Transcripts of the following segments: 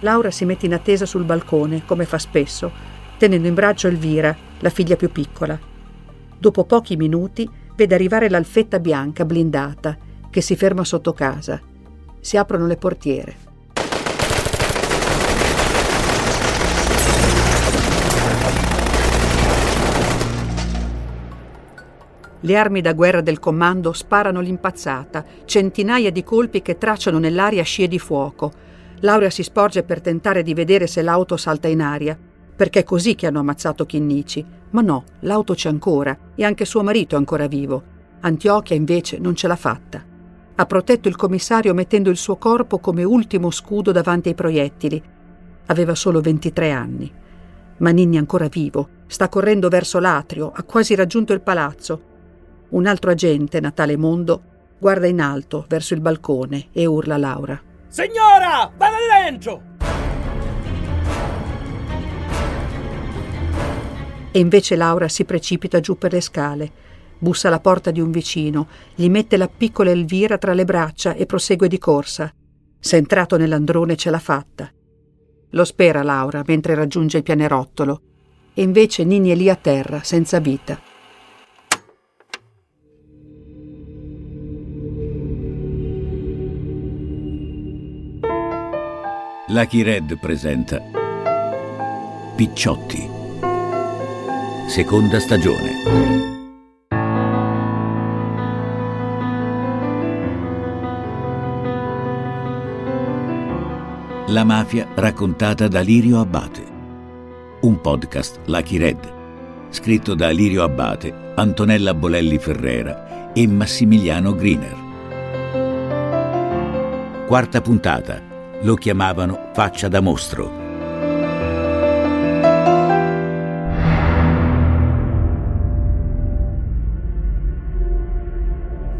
Laura si mette in attesa sul balcone, come fa spesso, tenendo in braccio Elvira, la figlia più piccola. Dopo pochi minuti vede arrivare l'alfetta bianca blindata che si ferma sotto casa. Si aprono le portiere. Le armi da guerra del comando sparano l'impazzata, centinaia di colpi che tracciano nell'aria scie di fuoco. Laura si sporge per tentare di vedere se l'auto salta in aria, perché è così che hanno ammazzato Chinnici. Ma no, l'auto c'è ancora e anche suo marito è ancora vivo. Antiochia invece non ce l'ha fatta. Ha protetto il commissario mettendo il suo corpo come ultimo scudo davanti ai proiettili. Aveva solo 23 anni. Ma Ninni è ancora vivo, sta correndo verso l'atrio, ha quasi raggiunto il palazzo un altro agente, Natale Mondo, guarda in alto verso il balcone e urla Laura. Signora, vada dentro! E invece Laura si precipita giù per le scale, bussa alla porta di un vicino, gli mette la piccola Elvira tra le braccia e prosegue di corsa. Se è entrato nell'androne ce l'ha fatta. Lo spera Laura mentre raggiunge il pianerottolo. E invece Nini è lì a terra, senza vita. Lucky Red presenta Picciotti. Seconda stagione. La mafia raccontata da Lirio Abbate. Un podcast Lucky Red, scritto da Lirio Abbate, Antonella Bolelli Ferrera e Massimiliano Griner. Quarta puntata lo chiamavano faccia da mostro.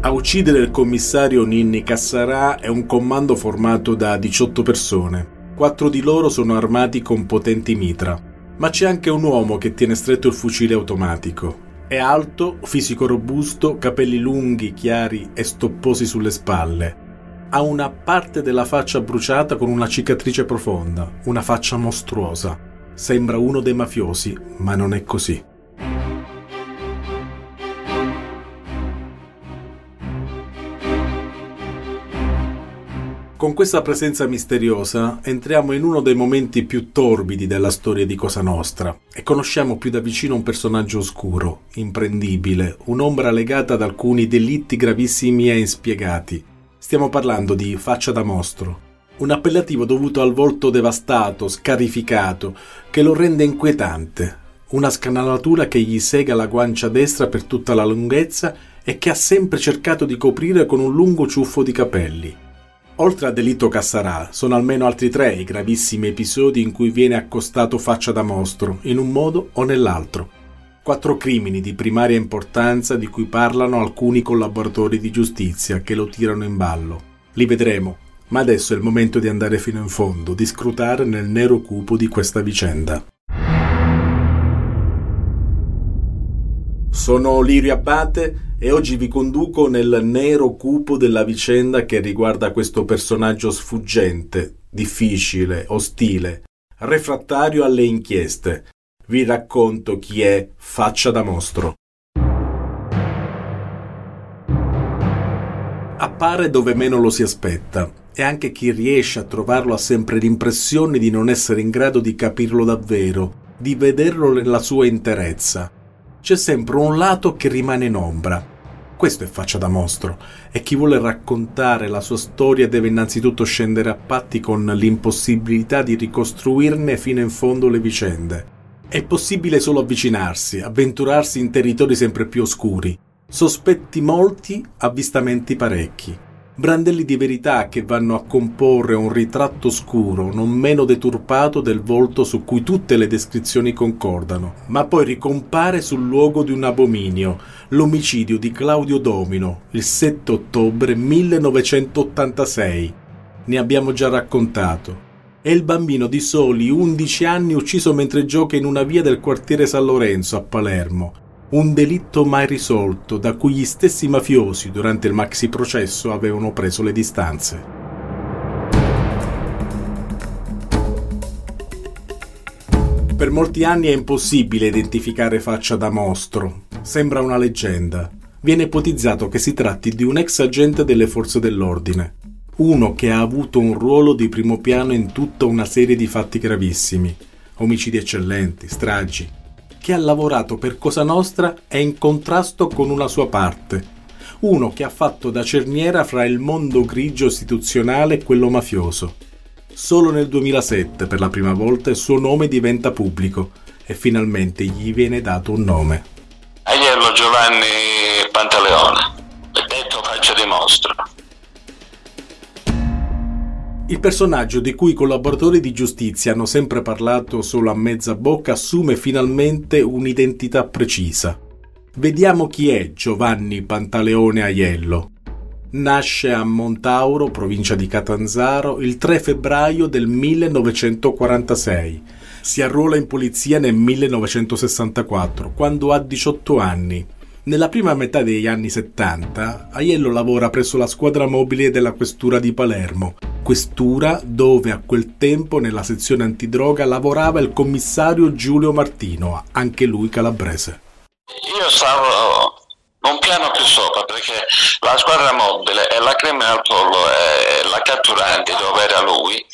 A uccidere il commissario Ninni Cassarà è un comando formato da 18 persone. Quattro di loro sono armati con potenti mitra, ma c'è anche un uomo che tiene stretto il fucile automatico. È alto, fisico robusto, capelli lunghi, chiari e stopposi sulle spalle ha una parte della faccia bruciata con una cicatrice profonda, una faccia mostruosa. Sembra uno dei mafiosi, ma non è così. Con questa presenza misteriosa entriamo in uno dei momenti più torbidi della storia di Cosa Nostra e conosciamo più da vicino un personaggio oscuro, imprendibile, un'ombra legata ad alcuni delitti gravissimi e inspiegati, Stiamo parlando di faccia da mostro, un appellativo dovuto al volto devastato, scarificato, che lo rende inquietante, una scanalatura che gli sega la guancia destra per tutta la lunghezza e che ha sempre cercato di coprire con un lungo ciuffo di capelli. Oltre a Delitto Cassarà, sono almeno altri tre i gravissimi episodi in cui viene accostato faccia da mostro, in un modo o nell'altro quattro crimini di primaria importanza di cui parlano alcuni collaboratori di giustizia che lo tirano in ballo. Li vedremo, ma adesso è il momento di andare fino in fondo, di scrutare nel nero cupo di questa vicenda. Sono Lirio Abate e oggi vi conduco nel nero cupo della vicenda che riguarda questo personaggio sfuggente, difficile, ostile, refrattario alle inchieste, vi racconto chi è Faccia da Mostro. Appare dove meno lo si aspetta e anche chi riesce a trovarlo ha sempre l'impressione di non essere in grado di capirlo davvero, di vederlo nella sua interezza. C'è sempre un lato che rimane in ombra. Questo è faccia da mostro e chi vuole raccontare la sua storia deve innanzitutto scendere a patti con l'impossibilità di ricostruirne fino in fondo le vicende. È possibile solo avvicinarsi, avventurarsi in territori sempre più oscuri. Sospetti molti, avvistamenti parecchi. Brandelli di verità che vanno a comporre un ritratto scuro, non meno deturpato del volto su cui tutte le descrizioni concordano, ma poi ricompare sul luogo di un abominio, l'omicidio di Claudio Domino, il 7 ottobre 1986. Ne abbiamo già raccontato è il bambino di soli 11 anni ucciso mentre gioca in una via del quartiere San Lorenzo a Palermo. Un delitto mai risolto da cui gli stessi mafiosi durante il maxi processo avevano preso le distanze. Per molti anni è impossibile identificare faccia da mostro. Sembra una leggenda. Viene ipotizzato che si tratti di un ex agente delle forze dell'ordine. Uno che ha avuto un ruolo di primo piano in tutta una serie di fatti gravissimi. Omicidi eccellenti, stragi. Che ha lavorato per Cosa Nostra e in contrasto con una sua parte. Uno che ha fatto da cerniera fra il mondo grigio istituzionale e quello mafioso Solo nel 2007 per la prima volta il suo nome diventa pubblico e finalmente gli viene dato un nome. Agnello Giovanni Pantaleone, detto faccia di mostro. Il personaggio di cui i collaboratori di giustizia hanno sempre parlato solo a mezza bocca assume finalmente un'identità precisa. Vediamo chi è Giovanni Pantaleone Aiello. Nasce a Montauro, provincia di Catanzaro, il 3 febbraio del 1946. Si arruola in polizia nel 1964, quando ha 18 anni. Nella prima metà degli anni 70, Aiello lavora presso la squadra mobile della questura di Palermo, questura dove a quel tempo nella sezione antidroga lavorava il commissario Giulio Martino, anche lui calabrese. Io stavo un piano più sopra perché la squadra mobile e la criminal pollo e la catturante dove era lui.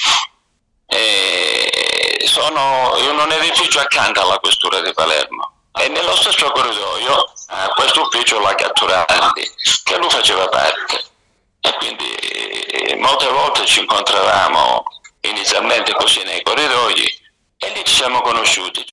Sono in un edificio accanto alla questura di Palermo e nello stesso corridoio a questo ufficio la catturante che lui faceva parte e quindi molte volte ci incontravamo inizialmente così nei corridoi e lì ci siamo conosciuti.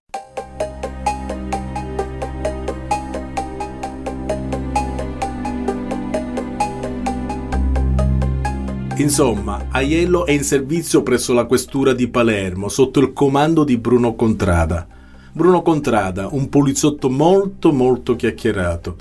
Insomma, Aiello è in servizio presso la questura di Palermo sotto il comando di Bruno Contrada. Bruno Contrada, un poliziotto molto molto chiacchierato.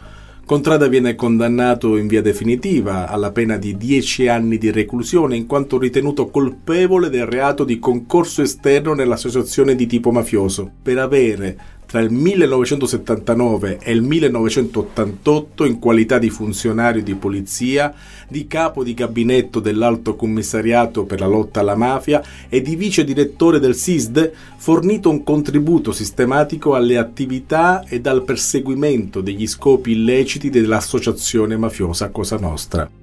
Contrada viene condannato in via definitiva alla pena di 10 anni di reclusione in quanto ritenuto colpevole del reato di concorso esterno nell'associazione di tipo mafioso per avere tra il 1979 e il 1988 in qualità di funzionario di polizia, di capo di gabinetto dell'Alto Commissariato per la lotta alla mafia e di vice direttore del SISD, fornito un contributo sistematico alle attività ed al perseguimento degli scopi illeciti dell'associazione mafiosa Cosa Nostra.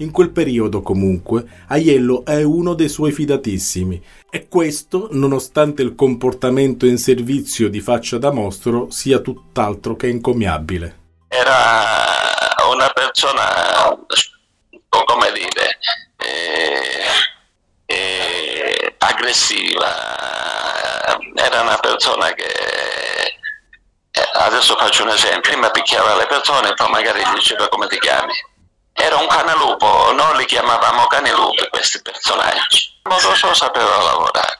In quel periodo, comunque, Aiello è uno dei suoi fidatissimi, e questo nonostante il comportamento in servizio di faccia da mostro sia tutt'altro che incommiabile. Era una persona, come dire, eh, eh, aggressiva, era una persona che eh, adesso faccio un esempio, prima picchiava le persone, poi magari gli diceva come ti chiami era un cane lupo, noi li chiamavamo cani lupi questi personaggi. Moroso sapeva lavorare,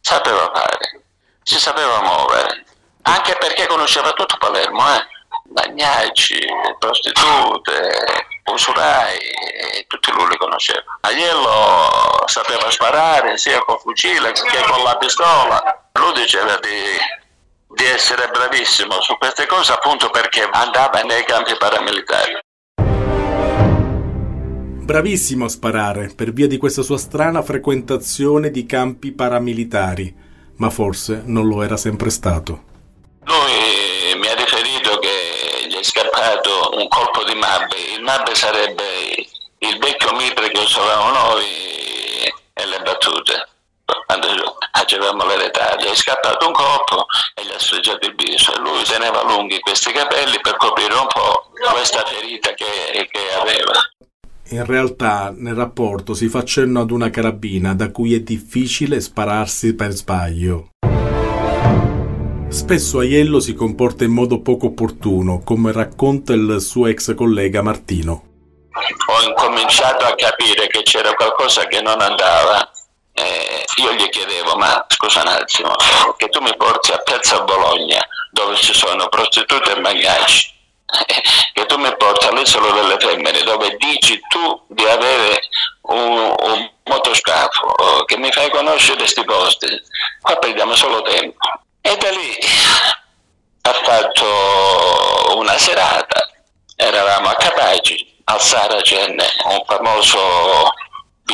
sapeva fare, si sapeva muovere, anche perché conosceva tutto Palermo, eh? bagnacci, prostitute, usurai, tutti lui li conosceva. Aiello sapeva sparare sia col fucile che con la pistola. Lui diceva di, di essere bravissimo su queste cose appunto perché andava nei campi paramilitari bravissimo a sparare per via di questa sua strana frequentazione di campi paramilitari, ma forse non lo era sempre stato. Lui mi ha riferito che gli è scappato un colpo di Mabbe. Il Mabbe sarebbe il vecchio mitre che usavamo noi e le battute. Quando facevamo le retaglie, è scappato un colpo e gli ha sfregiato il viso. E lui teneva lunghi questi capelli per coprire un po' questa ferita che, che aveva. In realtà nel rapporto si fa cenno ad una carabina da cui è difficile spararsi per sbaglio. Spesso Aiello si comporta in modo poco opportuno, come racconta il suo ex collega Martino. Ho incominciato a capire che c'era qualcosa che non andava. Eh, io gli chiedevo, ma scusa un attimo, che tu mi porti a Piazza Bologna, dove ci sono prostitute e magnacci che tu mi porti all'isola delle femmine dove dici tu di avere un, un motoscafo che mi fai conoscere questi posti. Qua perdiamo solo tempo. E da lì ha fatto una serata. Eravamo a Capaci al Saracen un famoso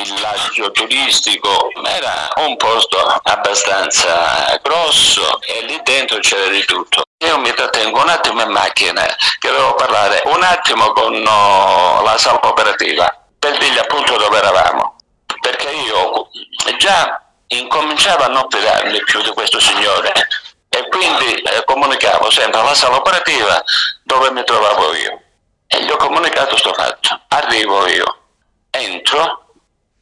villaggio turistico, era un posto abbastanza grosso e lì dentro c'era di tutto. Io mi trattengo un attimo in macchina che devo parlare un attimo con la sala operativa per dirgli appunto dove eravamo, perché io già incominciavo a non fidarmi più di questo signore e quindi eh, comunicavo sempre alla sala operativa dove mi trovavo io e gli ho comunicato questo fatto. Arrivo io, entro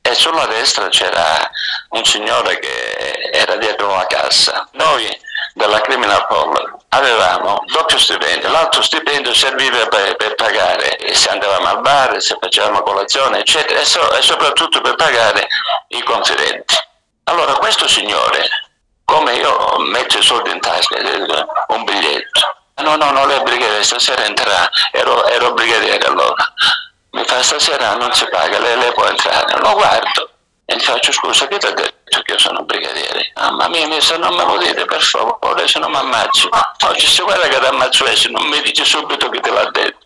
e sulla destra c'era un signore che era dietro la cassa. Noi della Criminal Poll avevamo doppio stipendio, l'altro stipendio serviva per, per, pagare se andavamo al bar, se facevamo colazione, eccetera, e, so, e soprattutto per pagare i confidenti. Allora questo signore, come io metto i soldi in tasca, un biglietto, no, no, no, lei è brigadiere, stasera entrerà, ero, ero brigadiere allora, mi fa stasera non si paga, lei, lei può entrare, lo guardo e gli faccio scusa, chi ti ha detto che io sono brigadiere? Mamma mia, se non me lo dite per favore, se non mi ammazzo. No, ci si guarda che ti ammazzo e non mi dice subito chi te l'ha detto.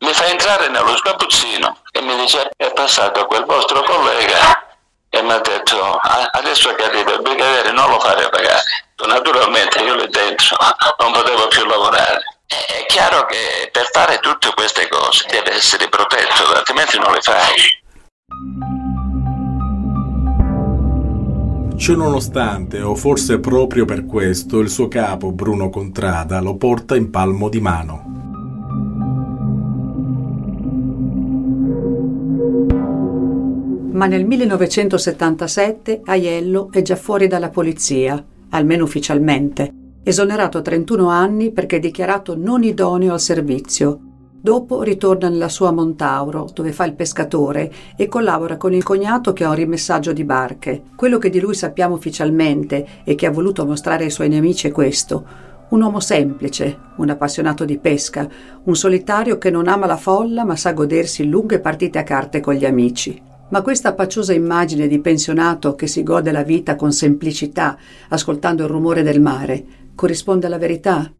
Mi fa entrare nello scapuzzino e mi dice è passato quel vostro collega e mi ha detto adesso che capito il brigadiere non lo fare pagare naturalmente io lì dentro non potevo più lavorare è chiaro che per fare tutte queste cose deve essere protetto altrimenti non le fai Ciononostante, o forse proprio per questo, il suo capo, Bruno Contrada, lo porta in palmo di mano. ma nel 1977 Aiello è già fuori dalla polizia, almeno ufficialmente, esonerato a 31 anni perché dichiarato non idoneo al servizio. Dopo ritorna nella sua Montauro, dove fa il pescatore, e collabora con il cognato che ha un rimessaggio di barche. Quello che di lui sappiamo ufficialmente e che ha voluto mostrare ai suoi nemici è questo. Un uomo semplice, un appassionato di pesca, un solitario che non ama la folla ma sa godersi lunghe partite a carte con gli amici. Ma questa pacciosa immagine di pensionato che si gode la vita con semplicità, ascoltando il rumore del mare, corrisponde alla verità?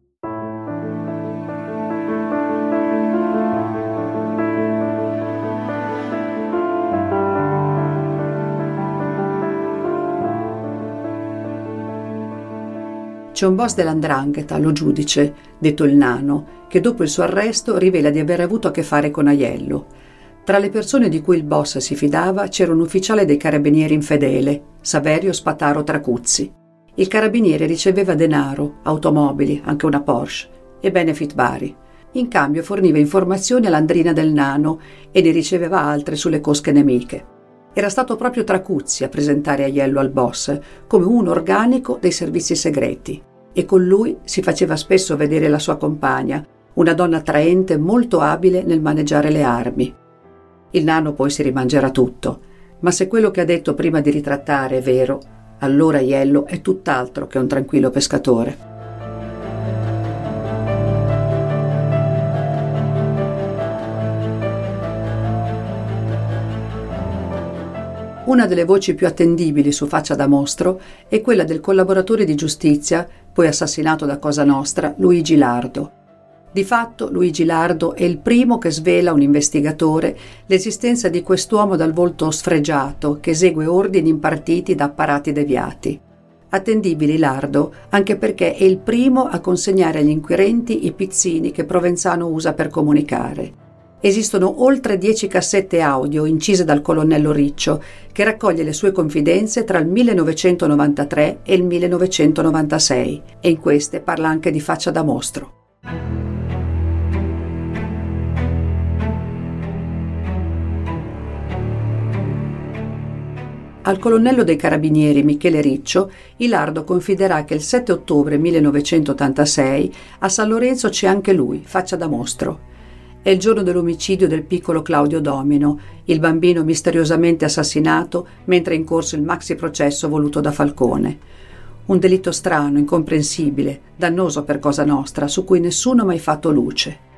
C'è un boss dell'andrangheta, lo giudice, detto il nano, che dopo il suo arresto rivela di aver avuto a che fare con Aiello tra le persone di cui il boss si fidava c'era un ufficiale dei carabinieri infedele, Saverio Spataro Tracuzzi. Il carabiniere riceveva denaro, automobili, anche una Porsche e benefit vari. In cambio forniva informazioni all'andrina del nano e ne riceveva altre sulle cosche nemiche. Era stato proprio Tracuzzi a presentare Aiello al boss come un organico dei servizi segreti e con lui si faceva spesso vedere la sua compagna, una donna attraente molto abile nel maneggiare le armi. Il nano poi si rimangerà tutto, ma se quello che ha detto prima di ritrattare è vero, allora Iello è tutt'altro che un tranquillo pescatore. Una delle voci più attendibili su Faccia da Mostro è quella del collaboratore di giustizia, poi assassinato da Cosa Nostra, Luigi Lardo, di fatto Luigi Lardo è il primo che svela un investigatore l'esistenza di quest'uomo dal volto sfregiato che esegue ordini impartiti da apparati deviati. Attendibile Lardo anche perché è il primo a consegnare agli inquirenti i pizzini che Provenzano usa per comunicare. Esistono oltre dieci cassette audio incise dal colonnello Riccio che raccoglie le sue confidenze tra il 1993 e il 1996 e in queste parla anche di faccia da mostro. Al colonnello dei carabinieri Michele Riccio, Ilardo confiderà che il 7 ottobre 1986 a San Lorenzo c'è anche lui, faccia da mostro. È il giorno dell'omicidio del piccolo Claudio Domino, il bambino misteriosamente assassinato mentre è in corso il maxi processo voluto da Falcone. Un delitto strano, incomprensibile, dannoso per Cosa Nostra, su cui nessuno ha mai fatto luce.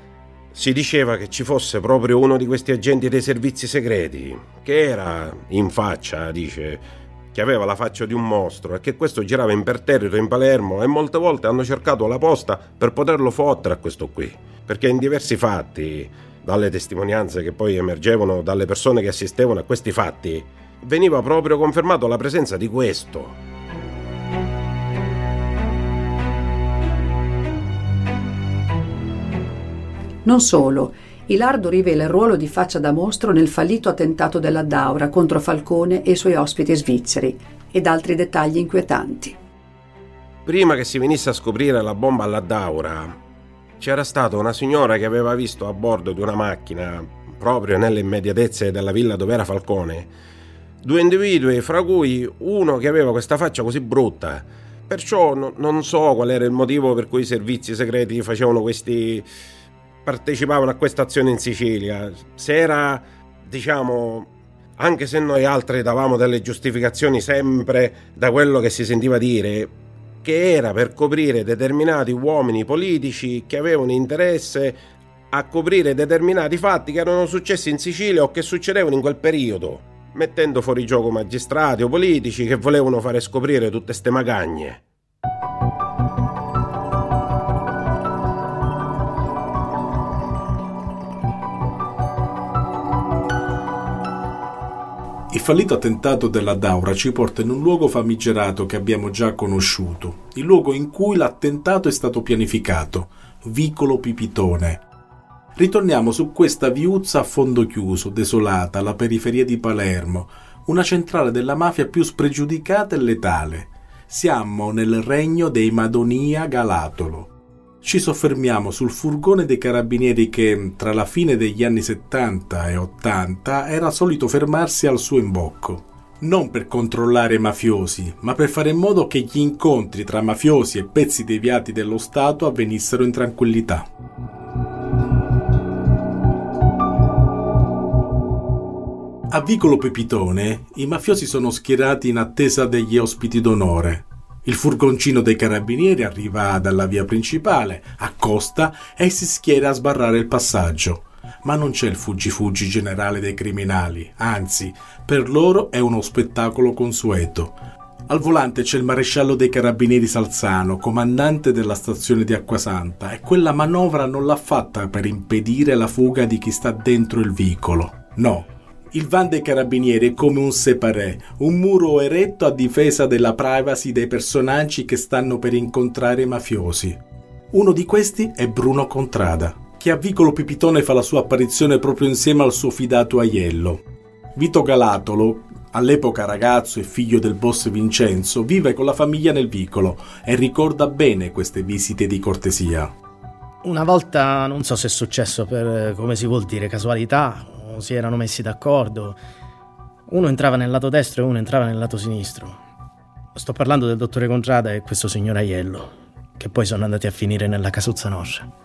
Si diceva che ci fosse proprio uno di questi agenti dei servizi segreti, che era in faccia, dice, che aveva la faccia di un mostro e che questo girava imperterrito in Palermo e molte volte hanno cercato la posta per poterlo fottere a questo qui. Perché in diversi fatti, dalle testimonianze che poi emergevano dalle persone che assistevano a questi fatti, veniva proprio confermato la presenza di questo. Non solo, Ilardo rivela il ruolo di faccia da mostro nel fallito attentato della Daura contro Falcone e i suoi ospiti svizzeri ed altri dettagli inquietanti. Prima che si venisse a scoprire la bomba alla Daura, c'era stata una signora che aveva visto a bordo di una macchina, proprio nelle immediatezze della villa dove era Falcone, due individui, fra cui uno che aveva questa faccia così brutta. Perciò no, non so qual era il motivo per cui i servizi segreti facevano questi. Partecipavano a questa azione in Sicilia. Se era, diciamo, anche se noi altri davamo delle giustificazioni sempre da quello che si sentiva dire, che era per coprire determinati uomini politici che avevano interesse a coprire determinati fatti che erano successi in Sicilia o che succedevano in quel periodo, mettendo fuori gioco magistrati o politici che volevano fare scoprire tutte ste magagne. Il fallito attentato della Daura ci porta in un luogo famigerato che abbiamo già conosciuto, il luogo in cui l'attentato è stato pianificato, Vicolo Pipitone. Ritorniamo su questa viuzza a fondo chiuso, desolata, alla periferia di Palermo, una centrale della mafia più spregiudicata e letale. Siamo nel regno dei Madonia Galatolo ci soffermiamo sul furgone dei carabinieri che, tra la fine degli anni 70 e 80, era solito fermarsi al suo imbocco. Non per controllare i mafiosi, ma per fare in modo che gli incontri tra mafiosi e pezzi deviati dello Stato avvenissero in tranquillità. A Vicolo Pepitone i mafiosi sono schierati in attesa degli ospiti d'onore, il furgoncino dei carabinieri arriva dalla via principale, accosta e si schiera a sbarrare il passaggio. Ma non c'è il fuggi-fuggi generale dei criminali, anzi, per loro è uno spettacolo consueto. Al volante c'è il maresciallo dei carabinieri Salzano, comandante della stazione di Acquasanta, e quella manovra non l'ha fatta per impedire la fuga di chi sta dentro il vicolo. No, il van dei carabinieri è come un separé, un muro eretto a difesa della privacy dei personaggi che stanno per incontrare i mafiosi. Uno di questi è Bruno Contrada, che a Vicolo Pipitone fa la sua apparizione proprio insieme al suo fidato Aiello. Vito Galatolo, all'epoca ragazzo e figlio del boss Vincenzo, vive con la famiglia nel vicolo e ricorda bene queste visite di cortesia. Una volta, non so se è successo per, come si vuol dire, casualità, si erano messi d'accordo. Uno entrava nel lato destro e uno entrava nel lato sinistro. Sto parlando del dottore Contrada e questo signor Aiello, che poi sono andati a finire nella casuzza nostra.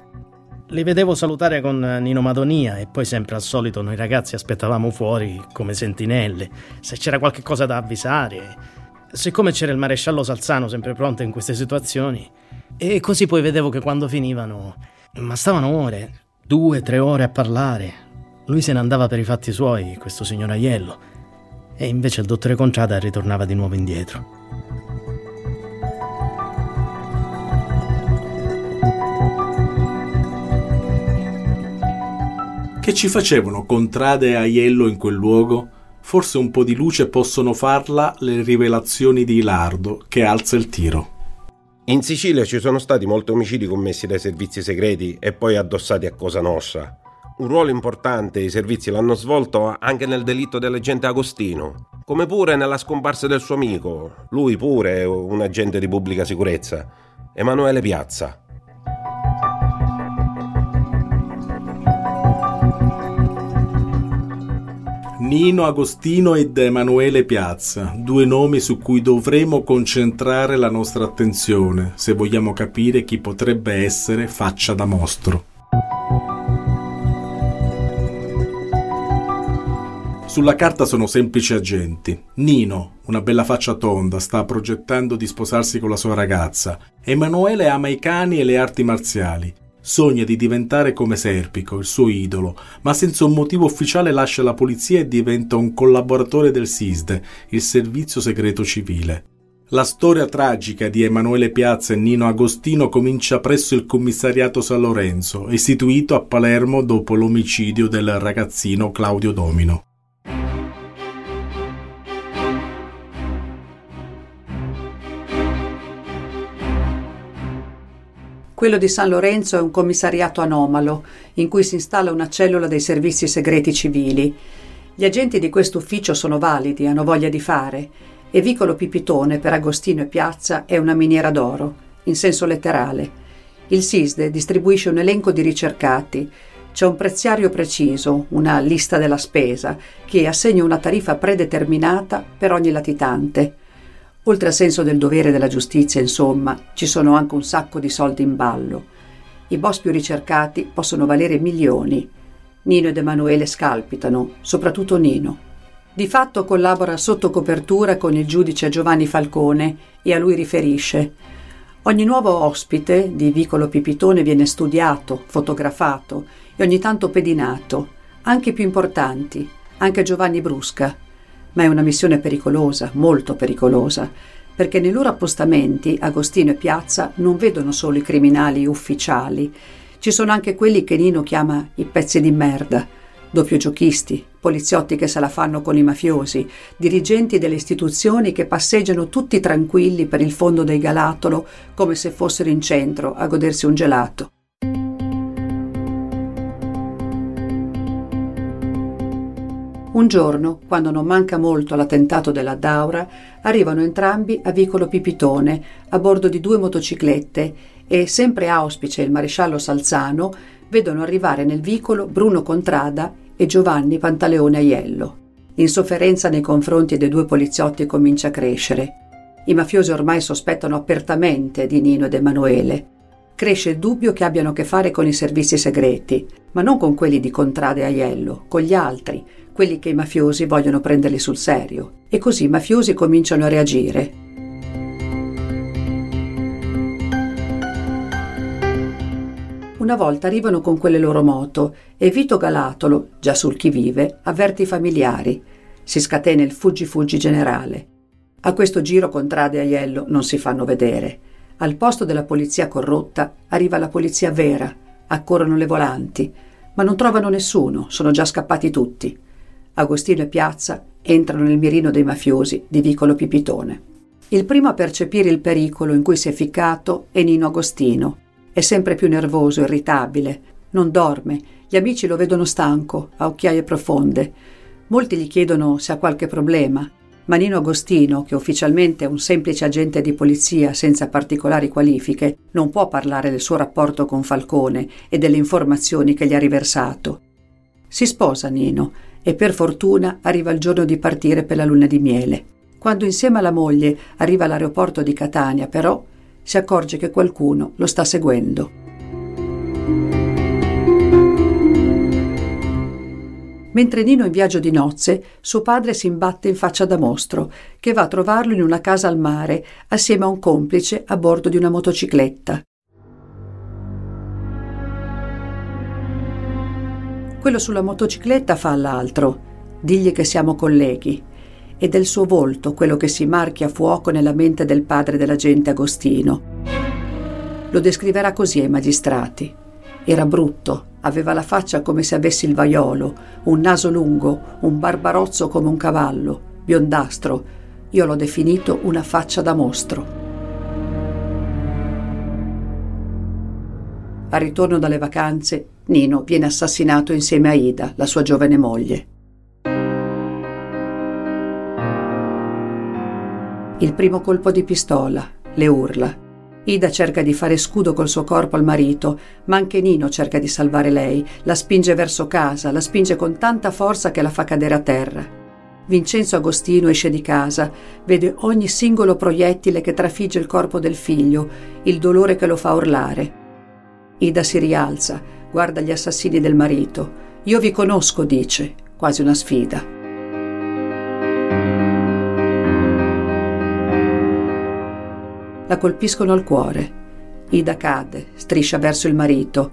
Li vedevo salutare con Nino Madonia e poi sempre al solito noi ragazzi aspettavamo fuori come sentinelle, se c'era qualche cosa da avvisare. Siccome c'era il maresciallo Salzano sempre pronto in queste situazioni, e così poi vedevo che quando finivano, ma stavano ore, due, tre ore a parlare, lui se ne andava per i fatti suoi, questo signor Aiello, e invece il dottore Contrada ritornava di nuovo indietro. Che ci facevano Contrada e Aiello in quel luogo? Forse un po' di luce possono farla le rivelazioni di Ilardo, che alza il tiro. In Sicilia ci sono stati molti omicidi commessi dai servizi segreti e poi addossati a Cosa Nostra. Un ruolo importante i servizi l'hanno svolto anche nel delitto dell'agente Agostino, come pure nella scomparsa del suo amico, lui pure un agente di pubblica sicurezza, Emanuele Piazza. Nino Agostino ed Emanuele Piazza, due nomi su cui dovremo concentrare la nostra attenzione se vogliamo capire chi potrebbe essere faccia da mostro. Sulla carta sono semplici agenti. Nino, una bella faccia tonda, sta progettando di sposarsi con la sua ragazza. Emanuele ama i cani e le arti marziali. Sogna di diventare come Serpico, il suo idolo, ma senza un motivo ufficiale lascia la polizia e diventa un collaboratore del SISDE, il servizio segreto civile. La storia tragica di Emanuele Piazza e Nino Agostino comincia presso il commissariato San Lorenzo, istituito a Palermo dopo l'omicidio del ragazzino Claudio Domino. Quello di San Lorenzo è un commissariato anomalo, in cui si installa una cellula dei servizi segreti civili. Gli agenti di questo ufficio sono validi, hanno voglia di fare, e Vicolo Pipitone per Agostino e Piazza è una miniera d'oro, in senso letterale. Il SISDE distribuisce un elenco di ricercati, c'è un preziario preciso, una lista della spesa, che assegna una tariffa predeterminata per ogni latitante. Oltre al senso del dovere della giustizia, insomma, ci sono anche un sacco di soldi in ballo. I boss più ricercati possono valere milioni. Nino ed Emanuele scalpitano, soprattutto Nino. Di fatto collabora sotto copertura con il giudice Giovanni Falcone e a lui riferisce. Ogni nuovo ospite di Vicolo Pipitone viene studiato, fotografato e ogni tanto pedinato, anche i più importanti, anche Giovanni Brusca, ma è una missione pericolosa, molto pericolosa, perché nei loro appostamenti Agostino e Piazza non vedono solo i criminali ufficiali, ci sono anche quelli che Nino chiama i pezzi di merda, doppio giochisti, poliziotti che se la fanno con i mafiosi, dirigenti delle istituzioni che passeggiano tutti tranquilli per il fondo del galatolo come se fossero in centro a godersi un gelato. Un giorno, quando non manca molto l'attentato della Daura, arrivano entrambi a Vicolo Pipitone a bordo di due motociclette e, sempre auspice il maresciallo Salzano, vedono arrivare nel vicolo Bruno Contrada e Giovanni Pantaleone Aiello. L'insofferenza nei confronti dei due poliziotti comincia a crescere. I mafiosi ormai sospettano apertamente di Nino ed Emanuele. Cresce il dubbio che abbiano a che fare con i servizi segreti, ma non con quelli di Contrada e Aiello, con gli altri, quelli che i mafiosi vogliono prenderli sul serio. E così i mafiosi cominciano a reagire. Una volta arrivano con quelle loro moto e Vito Galatolo, già sul chi vive, avverte i familiari. Si scatena il fuggi-fuggi generale. A questo giro Contrade e Aiello non si fanno vedere. Al posto della polizia corrotta arriva la polizia vera, accorrono le volanti, ma non trovano nessuno, sono già scappati tutti. Agostino e Piazza entrano nel mirino dei mafiosi di Vicolo Pipitone. Il primo a percepire il pericolo in cui si è ficcato è Nino Agostino. È sempre più nervoso, irritabile, non dorme, gli amici lo vedono stanco, a occhiaie profonde. Molti gli chiedono se ha qualche problema, ma Nino Agostino, che ufficialmente è un semplice agente di polizia senza particolari qualifiche, non può parlare del suo rapporto con Falcone e delle informazioni che gli ha riversato. Si sposa Nino e per fortuna arriva il giorno di partire per la luna di miele. Quando insieme alla moglie arriva all'aeroporto di Catania, però, si accorge che qualcuno lo sta seguendo. Mentre Nino è in viaggio di nozze, suo padre si imbatte in faccia da mostro, che va a trovarlo in una casa al mare, assieme a un complice a bordo di una motocicletta. Quello sulla motocicletta fa all'altro. Digli che siamo colleghi. Ed è il suo volto quello che si marchia a fuoco nella mente del padre dell'agente Agostino. Lo descriverà così ai magistrati. Era brutto, aveva la faccia come se avesse il vaiolo, un naso lungo, un barbarozzo come un cavallo, biondastro. Io l'ho definito una faccia da mostro. Al ritorno dalle vacanze, Nino viene assassinato insieme a Ida, la sua giovane moglie. Il primo colpo di pistola, le urla. Ida cerca di fare scudo col suo corpo al marito, ma anche Nino cerca di salvare lei, la spinge verso casa, la spinge con tanta forza che la fa cadere a terra. Vincenzo Agostino esce di casa, vede ogni singolo proiettile che trafigge il corpo del figlio, il dolore che lo fa urlare. Ida si rialza, guarda gli assassini del marito. Io vi conosco, dice, quasi una sfida. La colpiscono al cuore. Ida cade, striscia verso il marito.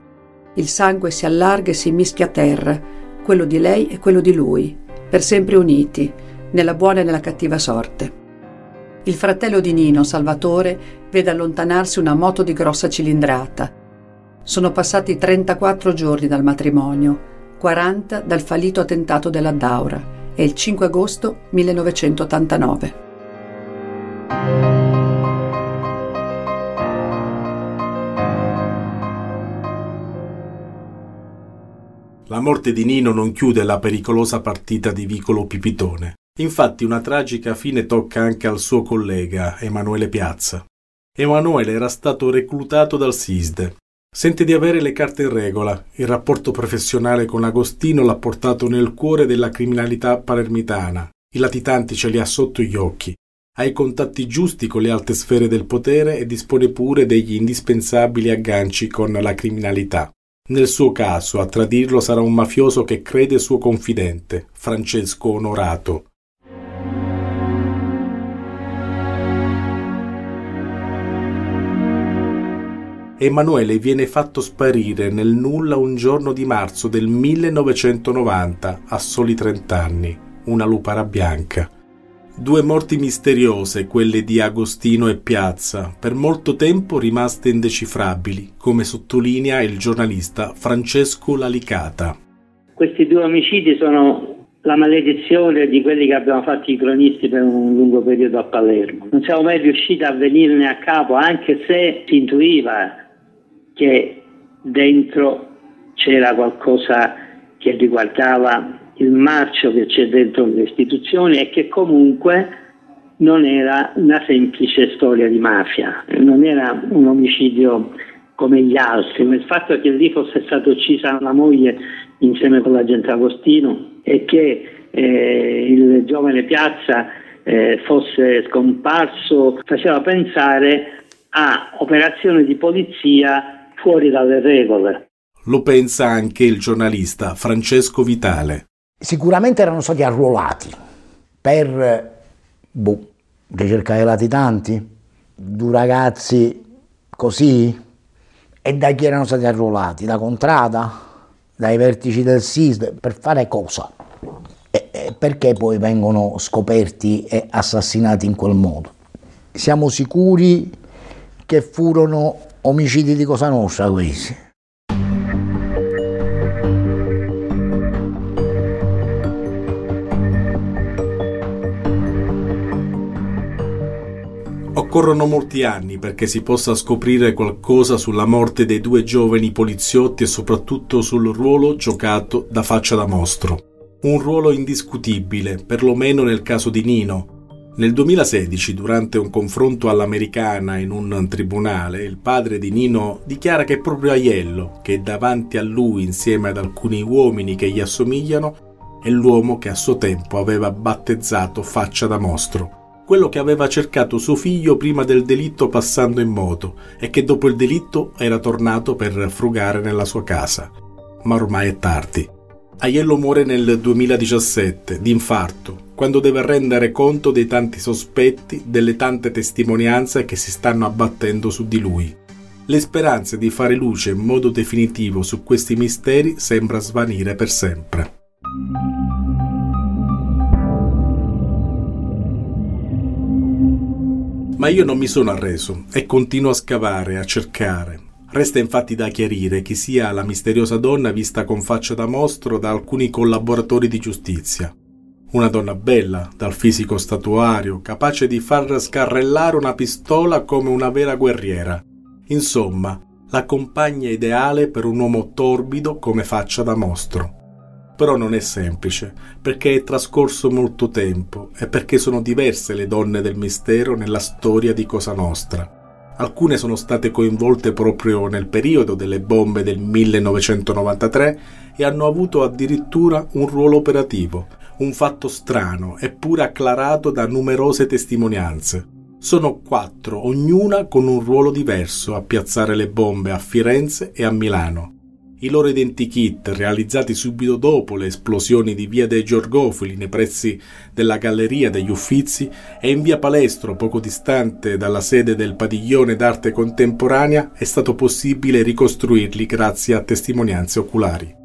Il sangue si allarga e si mischia a terra, quello di lei e quello di lui, per sempre uniti, nella buona e nella cattiva sorte. Il fratello di Nino, Salvatore, vede allontanarsi una moto di grossa cilindrata sono passati 34 giorni dal matrimonio, 40 dal fallito attentato della Daura e il 5 agosto 1989. La morte di Nino non chiude la pericolosa partita di Vicolo Pipitone. Infatti una tragica fine tocca anche al suo collega, Emanuele Piazza. Emanuele era stato reclutato dal SISDE. Sente di avere le carte in regola. Il rapporto professionale con Agostino l'ha portato nel cuore della criminalità palermitana. I latitanti ce li ha sotto gli occhi. Ha i contatti giusti con le alte sfere del potere e dispone pure degli indispensabili agganci con la criminalità. Nel suo caso, a tradirlo sarà un mafioso che crede suo confidente, Francesco Onorato. Emanuele viene fatto sparire nel nulla un giorno di marzo del 1990, a soli 30 anni, una lupara bianca. Due morti misteriose, quelle di Agostino e Piazza, per molto tempo rimaste indecifrabili, come sottolinea il giornalista Francesco Lalicata. Questi due omicidi sono la maledizione di quelli che abbiamo fatto i cronisti per un lungo periodo a Palermo. Non siamo mai riusciti a venirne a capo, anche se si intuiva che dentro c'era qualcosa che riguardava il marcio che c'è dentro le istituzioni e che comunque non era una semplice storia di mafia, non era un omicidio come gli altri, ma il fatto che lì fosse stata uccisa la moglie insieme con l'agente Agostino e che eh, il giovane Piazza eh, fosse scomparso faceva pensare a operazioni di polizia fuori dalle regole. Lo pensa anche il giornalista Francesco Vitale sicuramente erano stati arruolati per boh, ricercare latitanti, due ragazzi così, e da chi erano stati arruolati? Da Contrada? Dai vertici del SIS? Per fare cosa? E, e perché poi vengono scoperti e assassinati in quel modo? Siamo sicuri che furono omicidi di Cosa Nostra questi? Occorrono molti anni perché si possa scoprire qualcosa sulla morte dei due giovani poliziotti e soprattutto sul ruolo giocato da Faccia da Mostro. Un ruolo indiscutibile, perlomeno nel caso di Nino. Nel 2016, durante un confronto all'americana in un tribunale, il padre di Nino dichiara che è proprio Aiello, che davanti a lui insieme ad alcuni uomini che gli assomigliano, è l'uomo che a suo tempo aveva battezzato Faccia da Mostro quello che aveva cercato suo figlio prima del delitto passando in moto e che dopo il delitto era tornato per frugare nella sua casa. Ma ormai è tardi. Aiello muore nel 2017 di infarto, quando deve rendere conto dei tanti sospetti, delle tante testimonianze che si stanno abbattendo su di lui. Le speranze di fare luce in modo definitivo su questi misteri sembra svanire per sempre. Ma io non mi sono arreso e continuo a scavare, a cercare. Resta infatti da chiarire chi sia la misteriosa donna vista con faccia da mostro da alcuni collaboratori di giustizia. Una donna bella, dal fisico statuario, capace di far scarrellare una pistola come una vera guerriera. Insomma, la compagna ideale per un uomo torbido come faccia da mostro. Però non è semplice, perché è trascorso molto tempo e perché sono diverse le donne del mistero nella storia di Cosa Nostra. Alcune sono state coinvolte proprio nel periodo delle bombe del 1993 e hanno avuto addirittura un ruolo operativo, un fatto strano eppure acclarato da numerose testimonianze. Sono quattro, ognuna con un ruolo diverso a piazzare le bombe a Firenze e a Milano. I loro identikit, realizzati subito dopo le esplosioni di via dei Giorgofili nei pressi della Galleria degli Uffizi e in via Palestro, poco distante dalla sede del Padiglione d'arte contemporanea, è stato possibile ricostruirli grazie a testimonianze oculari.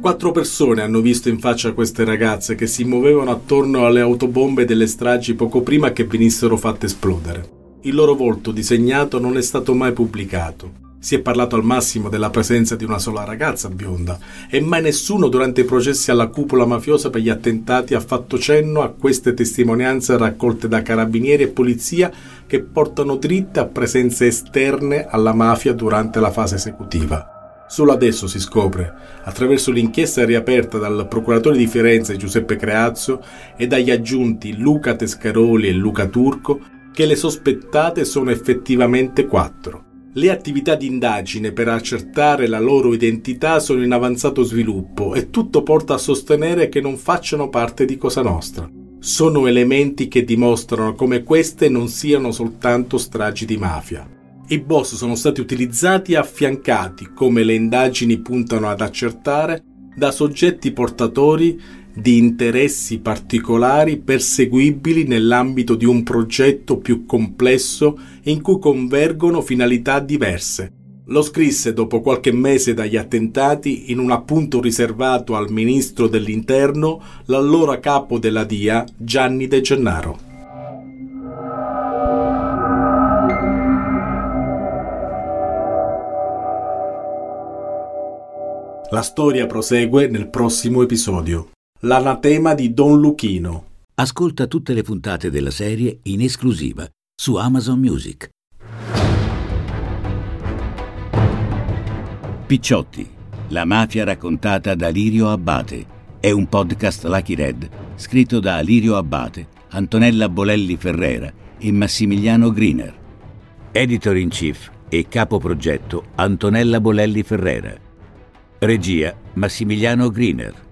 Quattro persone hanno visto in faccia queste ragazze che si muovevano attorno alle autobombe delle stragi poco prima che venissero fatte esplodere. Il loro volto disegnato non è stato mai pubblicato. Si è parlato al massimo della presenza di una sola ragazza bionda e mai nessuno durante i processi alla cupola mafiosa per gli attentati ha fatto cenno a queste testimonianze raccolte da carabinieri e polizia che portano dritte a presenze esterne alla mafia durante la fase esecutiva. Solo adesso si scopre, attraverso l'inchiesta riaperta dal procuratore di Firenze Giuseppe Creazzo e dagli aggiunti Luca Tescaroli e Luca Turco, che le sospettate sono effettivamente quattro. Le attività di indagine per accertare la loro identità sono in avanzato sviluppo e tutto porta a sostenere che non facciano parte di Cosa Nostra. Sono elementi che dimostrano come queste non siano soltanto stragi di mafia. I boss sono stati utilizzati e affiancati, come le indagini puntano ad accertare, da soggetti portatori di interessi particolari perseguibili nell'ambito di un progetto più complesso in cui convergono finalità diverse. Lo scrisse dopo qualche mese dagli attentati in un appunto riservato al ministro dell'Interno, l'allora capo della DIA, Gianni De Gennaro. La storia prosegue nel prossimo episodio. L'anatema di Don Luchino. Ascolta tutte le puntate della serie in esclusiva su Amazon Music. Picciotti, la mafia raccontata da Lirio Abbate. È un podcast Lucky Red scritto da Lirio Abbate, Antonella Bolelli Ferrera e Massimiliano Griner. Editor in chief e capo progetto Antonella Bolelli Ferrera. Regia Massimiliano Griner.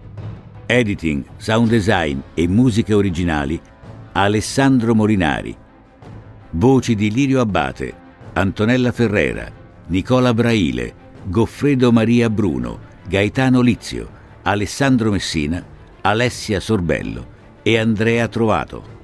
Editing, sound design e musiche originali Alessandro Morinari. Voci di Lirio Abbate, Antonella Ferrera, Nicola Braile, Goffredo Maria Bruno, Gaetano Lizio, Alessandro Messina, Alessia Sorbello e Andrea Trovato.